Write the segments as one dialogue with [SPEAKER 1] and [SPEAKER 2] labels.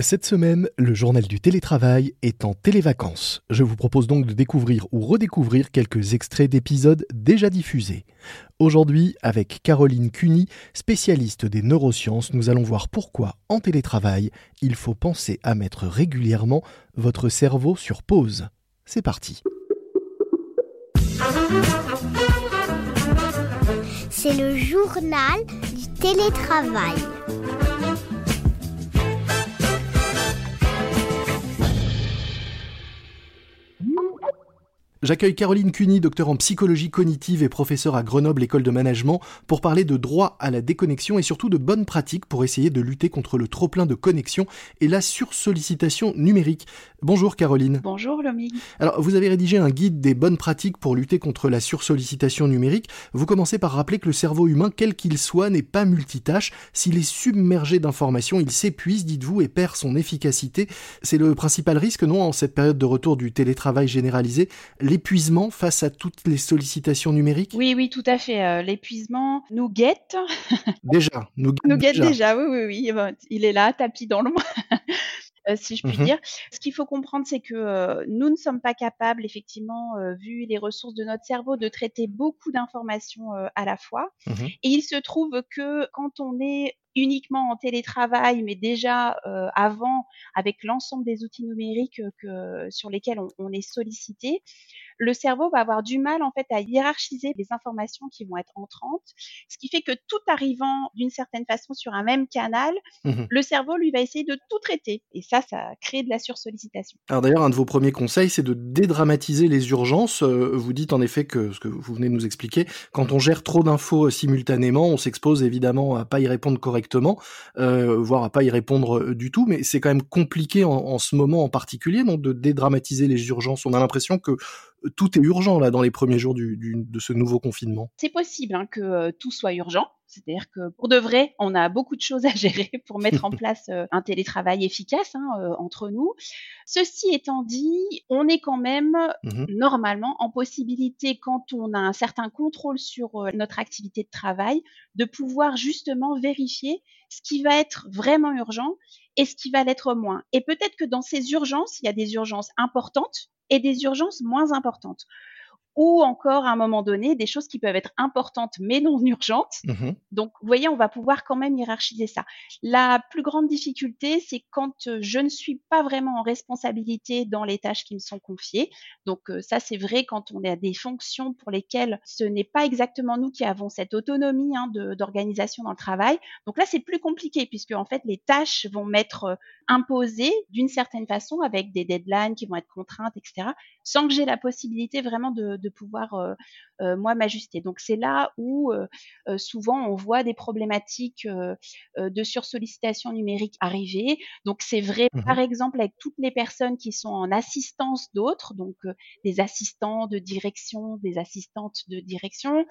[SPEAKER 1] Cette semaine, le journal du télétravail est en télévacances. Je vous propose donc de découvrir ou redécouvrir quelques extraits d'épisodes déjà diffusés. Aujourd'hui, avec Caroline Cuny, spécialiste des neurosciences, nous allons voir pourquoi, en télétravail, il faut penser à mettre régulièrement votre cerveau sur pause. C'est parti.
[SPEAKER 2] C'est le journal du télétravail.
[SPEAKER 1] J'accueille Caroline Cuny, docteur en psychologie cognitive et professeure à Grenoble École de Management, pour parler de droit à la déconnexion et surtout de bonnes pratiques pour essayer de lutter contre le trop-plein de connexion et la sursollicitation numérique. Bonjour Caroline.
[SPEAKER 3] Bonjour Lomi.
[SPEAKER 1] Alors, vous avez rédigé un guide des bonnes pratiques pour lutter contre la sursollicitation numérique. Vous commencez par rappeler que le cerveau humain, quel qu'il soit, n'est pas multitâche. S'il est submergé d'informations, il s'épuise, dites-vous, et perd son efficacité. C'est le principal risque, non, en cette période de retour du télétravail généralisé? L'épuisement face à toutes les sollicitations numériques?
[SPEAKER 3] Oui, oui, tout à fait. Euh, l'épuisement nous guette.
[SPEAKER 1] déjà,
[SPEAKER 3] nous guette, nous guette déjà. Oui, oui, oui. Ben, il est là, tapis dans l'ombre. Euh, si je puis mmh dire. Ce qu'il faut comprendre, c'est que euh, nous ne sommes pas capables, effectivement, vu les ressources de notre cerveau, de traiter beaucoup d'informations à la fois. Mmh Et il se trouve que quand on est uniquement en télétravail, mais déjà avant, avec l'ensemble des outils numériques que, sur lesquels on, on est sollicité, le cerveau va avoir du mal en fait à hiérarchiser les informations qui vont être entrantes, ce qui fait que tout arrivant d'une certaine façon sur un même canal, mmh le cerveau lui va essayer de tout traiter et ça, ça crée de la sursollicitation.
[SPEAKER 1] Alors d'ailleurs, un de vos premiers conseils, c'est de dédramatiser les urgences. Euh, vous dites en effet que ce que vous venez de nous expliquer, quand on gère trop d'infos euh, simultanément, on s'expose évidemment à pas y répondre correctement, euh, voire à pas y répondre euh, du tout. Mais c'est quand même compliqué en, ce moment en particulier, non, de dédramatiser les urgences. On a l'impression que tout est urgent là dans les premiers jours de ce nouveau confinement.
[SPEAKER 3] C'est possible hein, que euh, tout soit urgent. C'est-à-dire que pour de vrai, on a beaucoup de choses à gérer pour mettre en place euh, un télétravail efficace hein, euh, entre nous. Ceci étant dit, on est quand même mmh normalement en possibilité, quand on a un certain contrôle sur notre activité de travail, de pouvoir justement vérifier ce qui va être vraiment urgent et ce qui va l'être moins. Et peut-être que dans ces urgences, il y a des urgences importantes et des urgences moins importantes ou encore à un moment donné des choses qui peuvent être importantes mais non urgentes. Mmh Donc, vous voyez, on va pouvoir quand même hiérarchiser ça. La plus grande difficulté, c'est quand euh, je ne suis pas vraiment en responsabilité dans les tâches qui me sont confiées. Donc, euh, ça, c'est vrai quand on est à des fonctions pour lesquelles ce n'est pas exactement nous qui avons cette autonomie hein, d'organisation dans le travail. Donc là, c'est plus compliqué puisque en fait, les tâches vont m'être euh, imposées d'une certaine façon avec des deadlines qui vont être contraintes, etc., sans que j'ai la possibilité vraiment de de pouvoir euh, euh, moi m'ajuster. Donc c'est là où euh, souvent on voit des problématiques de sursollicitation numérique arriver. Donc c'est vrai mmh par exemple avec toutes les personnes qui sont en assistance d'autres, donc des assistants de direction, des assistantes de direction.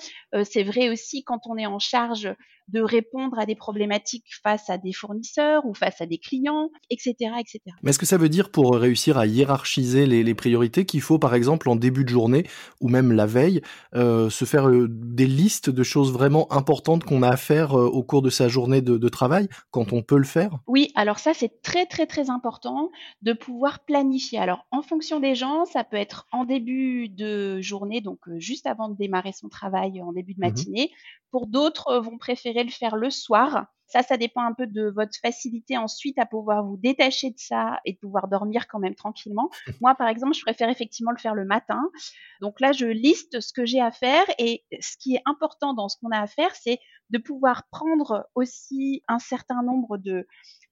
[SPEAKER 3] c'est vrai aussi quand on est en charge de répondre à des problématiques face à des fournisseurs ou face à des clients, etc. etc.
[SPEAKER 1] Mais est-ce que ça veut dire pour réussir à hiérarchiser les, les priorités qu'il faut par exemple en début de journée ou même la veille euh, se faire euh, des listes de choses vraiment importantes qu'on a à faire euh, au cours de sa journée de, de, travail quand on peut le faire?
[SPEAKER 3] Oui, alors ça c'est très très très important de pouvoir planifier. Alors en fonction des gens, ça peut être en début de journée, donc juste avant de démarrer son travail en début de mmh matinée. Pour d'autres, vont préférer le faire le soir. Ça, ça dépend un peu de votre facilité ensuite à pouvoir vous détacher de ça et de pouvoir dormir quand même tranquillement. Moi, par exemple, je préfère effectivement le faire le matin. Donc là, je liste ce que j'ai à faire et ce qui est important dans ce qu'on a à faire, c'est de pouvoir prendre aussi un certain nombre de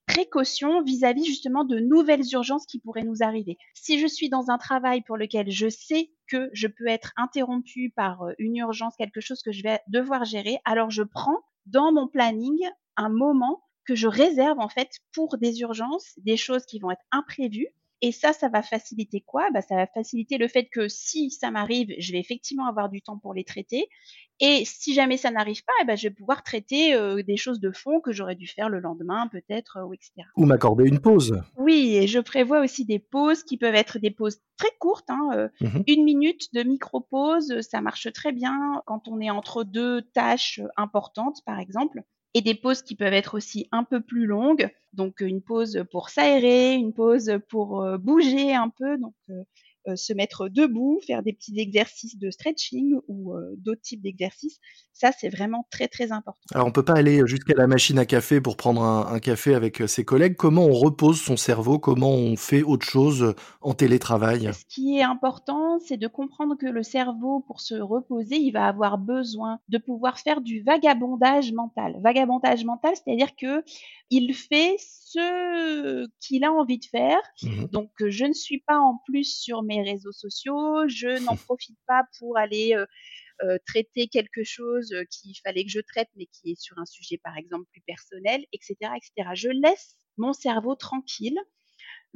[SPEAKER 3] précautions vis-à-vis -vis justement de nouvelles urgences qui pourraient nous arriver. Si je suis dans un travail pour lequel je sais que je peux être interrompu par euh, une urgence, quelque chose que je vais devoir gérer, alors je prends dans mon planning un moment que je réserve en fait pour des urgences, des choses qui vont être imprévues. Et ça, ça va faciliter quoi? Bah, Ça va faciliter le fait que si ça m'arrive, je vais effectivement avoir du temps pour les traiter. Et si jamais ça n'arrive pas, eh ben, je vais pouvoir traiter euh, des choses de fond que j'aurais dû faire le lendemain, peut-être, euh, ou etc.
[SPEAKER 1] Ou m'accorder une pause.
[SPEAKER 3] Oui, et je prévois aussi des pauses qui peuvent être des pauses très courtes. Hein, euh, mmh Une minute de micro-pause, ça marche très bien quand on est entre deux tâches importantes, par exemple. Et des pauses qui peuvent être aussi un peu plus longues. Donc une pause pour s'aérer, une pause pour euh, bouger un peu, euh, euh, se mettre debout, faire des petits exercices de stretching ou euh, d'autres types d'exercices. Ça, c'est vraiment très très important.
[SPEAKER 1] Alors on peut pas aller jusqu'à la machine à café pour prendre un, un, café avec euh, ses collègues. Comment on repose son cerveau? Comment on fait autre chose en télétravail?
[SPEAKER 3] Ce qui est important, c'est de comprendre que le cerveau, pour se reposer, il va avoir besoin de pouvoir faire du vagabondage mental. Vagabondage mental, c'est-à-dire que il fait ce qu'il a envie de faire. Mmh Donc, je ne suis pas en plus sur mes réseaux sociaux, je n'en profite pas pour aller euh, euh, traiter quelque chose qu'il fallait que je traite, mais qui est sur un sujet, par exemple, plus personnel, etc., etc. Je laisse mon cerveau tranquille.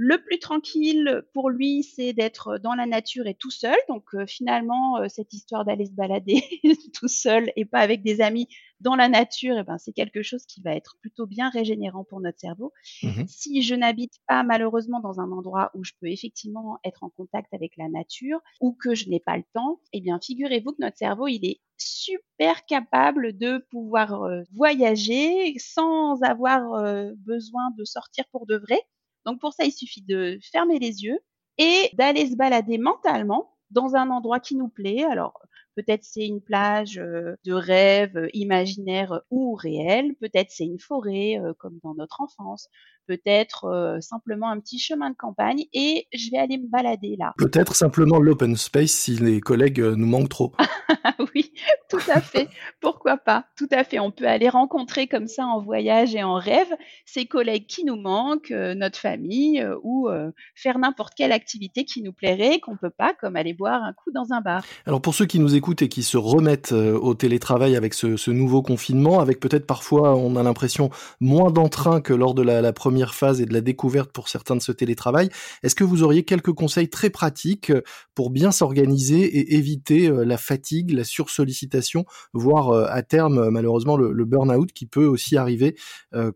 [SPEAKER 3] Le plus tranquille pour lui, c'est d'être dans la nature et tout seul. Donc euh, finalement, euh, cette histoire d'aller se balader tout seul et pas avec des amis dans la nature, eh ben, c'est quelque chose qui va être plutôt bien régénérant pour notre cerveau. Mmh si je n'habite pas malheureusement dans un endroit où je peux effectivement être en contact avec la nature ou que je n'ai pas le temps, eh bien figurez-vous que notre cerveau, il est super capable de pouvoir euh, voyager sans avoir euh, besoin de sortir pour de vrai. Donc pour ça, il suffit de fermer les yeux et d'aller se balader mentalement dans un endroit qui nous plaît. Alors peut-être c'est une plage euh, de rêve imaginaire ou réel, peut-être c'est une forêt comme dans notre enfance, peut-être simplement un petit chemin de campagne et je vais aller me balader là.
[SPEAKER 1] Peut-être simplement l'open space si les collègues nous manquent trop.
[SPEAKER 3] oui, tout à fait. Pourquoi pas? Tout à fait. On peut aller rencontrer comme ça en voyage et en rêve ces collègues qui nous manquent, notre famille ou faire n'importe quelle activité qui nous plairait qu'on peut pas, comme aller boire un coup dans un bar.
[SPEAKER 1] Alors pour ceux qui nous écoutent et qui se remettent au télétravail avec ce, ce nouveau confinement, avec peut-être parfois on a l'impression moins d'entrain que lors de la, la première phase et de la découverte pour certains de ce télétravail. Est-ce que vous auriez quelques conseils très pratiques euh, pour bien s'organiser et éviter euh, la fatigue, la sursollicitation, voire euh, à terme malheureusement le, burn-out qui peut aussi arriver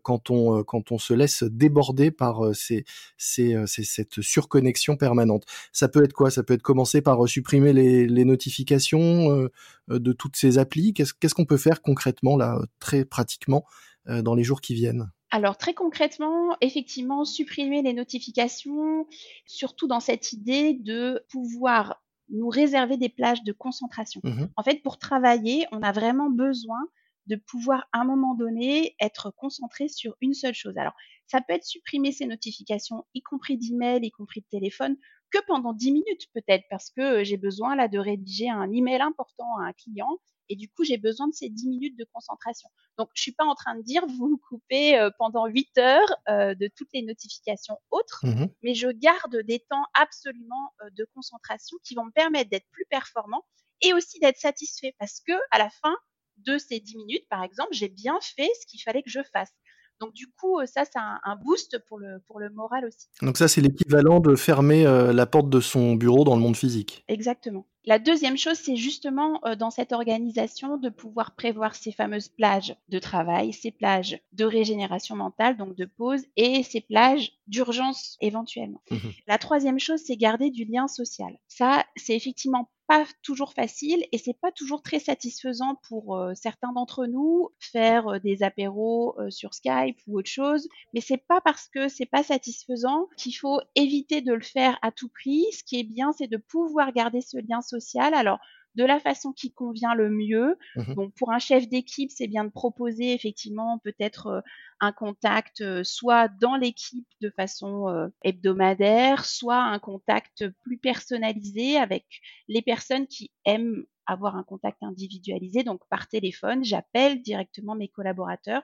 [SPEAKER 1] quand on quand on se laisse déborder par cette surconnexion permanente? Ça peut être quoi? Ça peut être commencer par supprimer les notifications de toutes ces applis? Qu'est-ce qu'on peut faire concrètement là, très pratiquement dans les jours qui viennent?
[SPEAKER 3] Alors très concrètement, effectivement, supprimer les notifications, surtout dans cette idée de pouvoir nous réserver des plages de concentration. Mmh en fait, pour travailler, on a vraiment besoin de pouvoir à un moment donné être concentré sur une seule chose. Alors, ça peut être supprimer ces notifications, y compris d'email, y compris de téléphone, que pendant 10 minutes peut-être, parce que j'ai besoin là de rédiger un email important à un client et du coup, j'ai besoin de ces 10 minutes de concentration. Donc, je suis pas en train de dire vous vous coupez euh, pendant 8 heures euh, de toutes les notifications autres, mmh mais je garde des temps absolument euh, de concentration qui vont me permettre d'être plus performant et aussi d'être satisfait parce que à la fin de ces 10 minutes, par exemple, j'ai bien fait ce qu'il fallait que je fasse. Donc du coup, ça, c'est un, boost pour le, pour le moral aussi.
[SPEAKER 1] Donc ça, c'est l'équivalent de fermer la porte de son bureau dans le monde physique.
[SPEAKER 3] Exactement. La deuxième chose, c'est justement euh, dans cette organisation de pouvoir prévoir ces fameuses plages de travail, ces plages de régénération mentale, donc de pause, et ces plages d'urgence éventuellement. Mmh La troisième chose, c'est garder du lien social. Ça, c'est effectivement pas toujours facile et c'est pas toujours très satisfaisant pour euh, certains d'entre nous faire euh, des apéros sur Skype ou autre chose. Mais c'est pas parce que c'est pas satisfaisant qu'il faut éviter de le faire à tout prix. Ce qui est bien c'est de pouvoir garder ce lien social. Alors, de la façon qui convient le mieux. Mmh pour un chef d'équipe, c'est bien de proposer effectivement peut-être euh, un contact euh, soit dans l'équipe de façon euh, hebdomadaire, soit un contact plus personnalisé avec les personnes qui aiment avoir un contact individualisé. Donc par téléphone, j'appelle directement mes collaborateurs.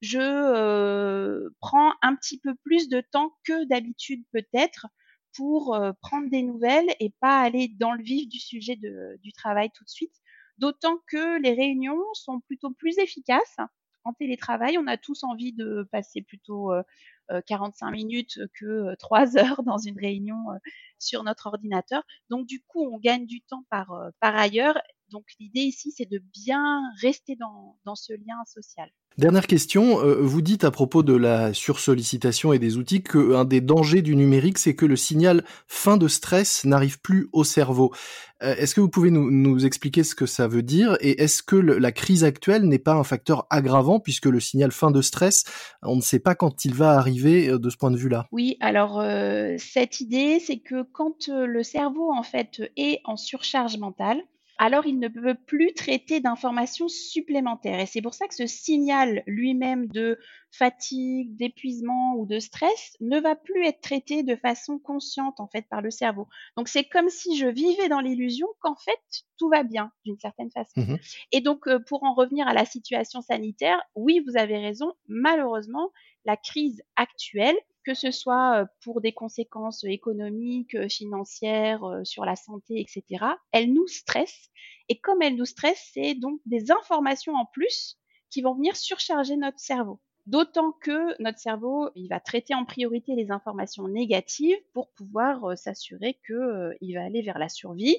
[SPEAKER 3] Je prends un petit peu plus de temps que d'habitude peut-être pour euh, prendre des nouvelles et pas aller dans le vif du sujet du travail tout de suite. D'autant que les réunions sont plutôt plus efficaces en télétravail. On a tous envie de passer plutôt euh, 45 euh, minutes que 3 euh, heures dans une réunion sur notre ordinateur. Donc du coup, on gagne du temps par, ailleurs Donc l'idée ici, c'est de bien rester dans ce lien social.
[SPEAKER 1] Dernière question, euh, vous dites à propos de la sursollicitation et des outils qu'un des dangers du numérique, c'est que le signal fin de stress n'arrive plus au cerveau. Euh, est-ce que vous pouvez nous, expliquer ce que ça veut dire et est-ce que la crise actuelle n'est pas un facteur aggravant puisque le signal fin de stress, on ne sait pas quand il va arriver euh, de ce point de vue-là?
[SPEAKER 3] Oui, alors cette idée, c'est que quand le cerveau en fait est en surcharge mentale, alors il ne peut plus traiter d'informations supplémentaires. Et c'est pour ça que ce signal lui-même de fatigue, d'épuisement ou de stress ne va plus être traité de façon consciente en fait par le cerveau. Donc c'est comme si je vivais dans l'illusion qu'en fait tout va bien d'une certaine façon. Mmh Et donc euh, pour en revenir à la situation sanitaire, oui, vous avez raison, malheureusement, la crise actuelle que ce soit pour des conséquences économiques, financières, sur la santé, etc., elle nous stresse. Et comme elle nous stresse, c'est donc des informations en plus qui vont venir surcharger notre cerveau. D'autant que notre cerveau, il va traiter en priorité les informations négatives pour pouvoir s'assurer qu'il va aller vers la survie.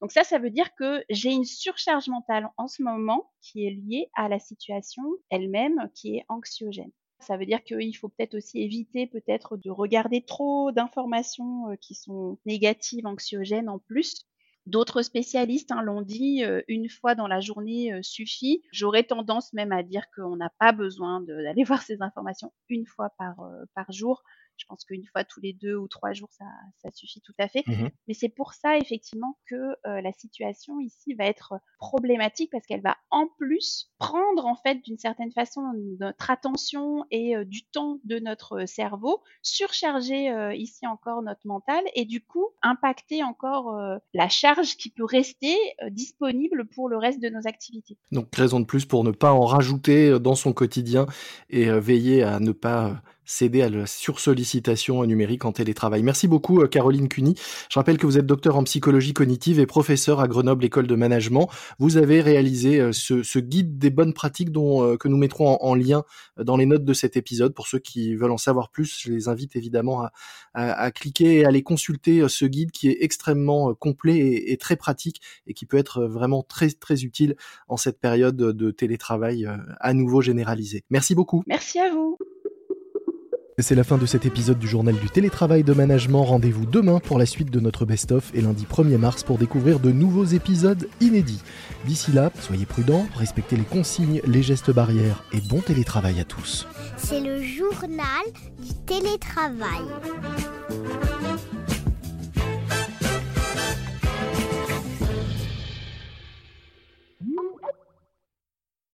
[SPEAKER 3] Donc ça, ça veut dire que j'ai une surcharge mentale en ce moment qui est liée à la situation elle-même qui est anxiogène. Ça veut dire qu'il faut peut-être aussi éviter peut-être de regarder trop d'informations qui sont négatives, anxiogènes en plus. D'autres spécialistes hein, l'ont dit, une fois dans la journée suffit. J'aurais tendance même à dire qu'on n'a pas besoin d'aller voir ces informations une fois par jour. Je pense qu'une fois tous les deux ou trois jours, ça, ça suffit tout à fait. Mmh Mais c'est pour ça, effectivement, que euh, la situation ici va être problématique parce qu'elle va en plus prendre, en fait, d'une certaine façon, notre attention et euh, du temps de notre cerveau, surcharger euh, ici encore notre mental et du coup, impacter encore la charge qui peut rester disponible pour le reste de nos activités.
[SPEAKER 1] Donc, raison de plus pour ne pas en rajouter dans son quotidien et veiller à ne pas céder à la sursollicitation numérique en télétravail. Merci beaucoup euh, Caroline Cuny. Je rappelle que vous êtes docteur en psychologie cognitive et professeur à Grenoble École de Management. Vous avez réalisé euh, ce, guide des bonnes pratiques dont, euh, que nous mettrons en, lien dans les notes de cet épisode. Pour ceux qui veulent en savoir plus, je les invite évidemment à, à, cliquer et à aller consulter ce guide qui est extrêmement complet et, et, très pratique et qui peut être vraiment très très utile en cette période de télétravail à nouveau généralisé. Merci beaucoup.
[SPEAKER 3] Merci à vous.
[SPEAKER 1] C'est la fin de cet épisode du journal du télétravail de management. Rendez-vous demain pour la suite de notre best-of et lundi 1er mars pour découvrir de nouveaux épisodes inédits. D'ici là, soyez prudents, respectez les consignes, les gestes barrières et bon télétravail à tous.
[SPEAKER 2] C'est le journal du télétravail.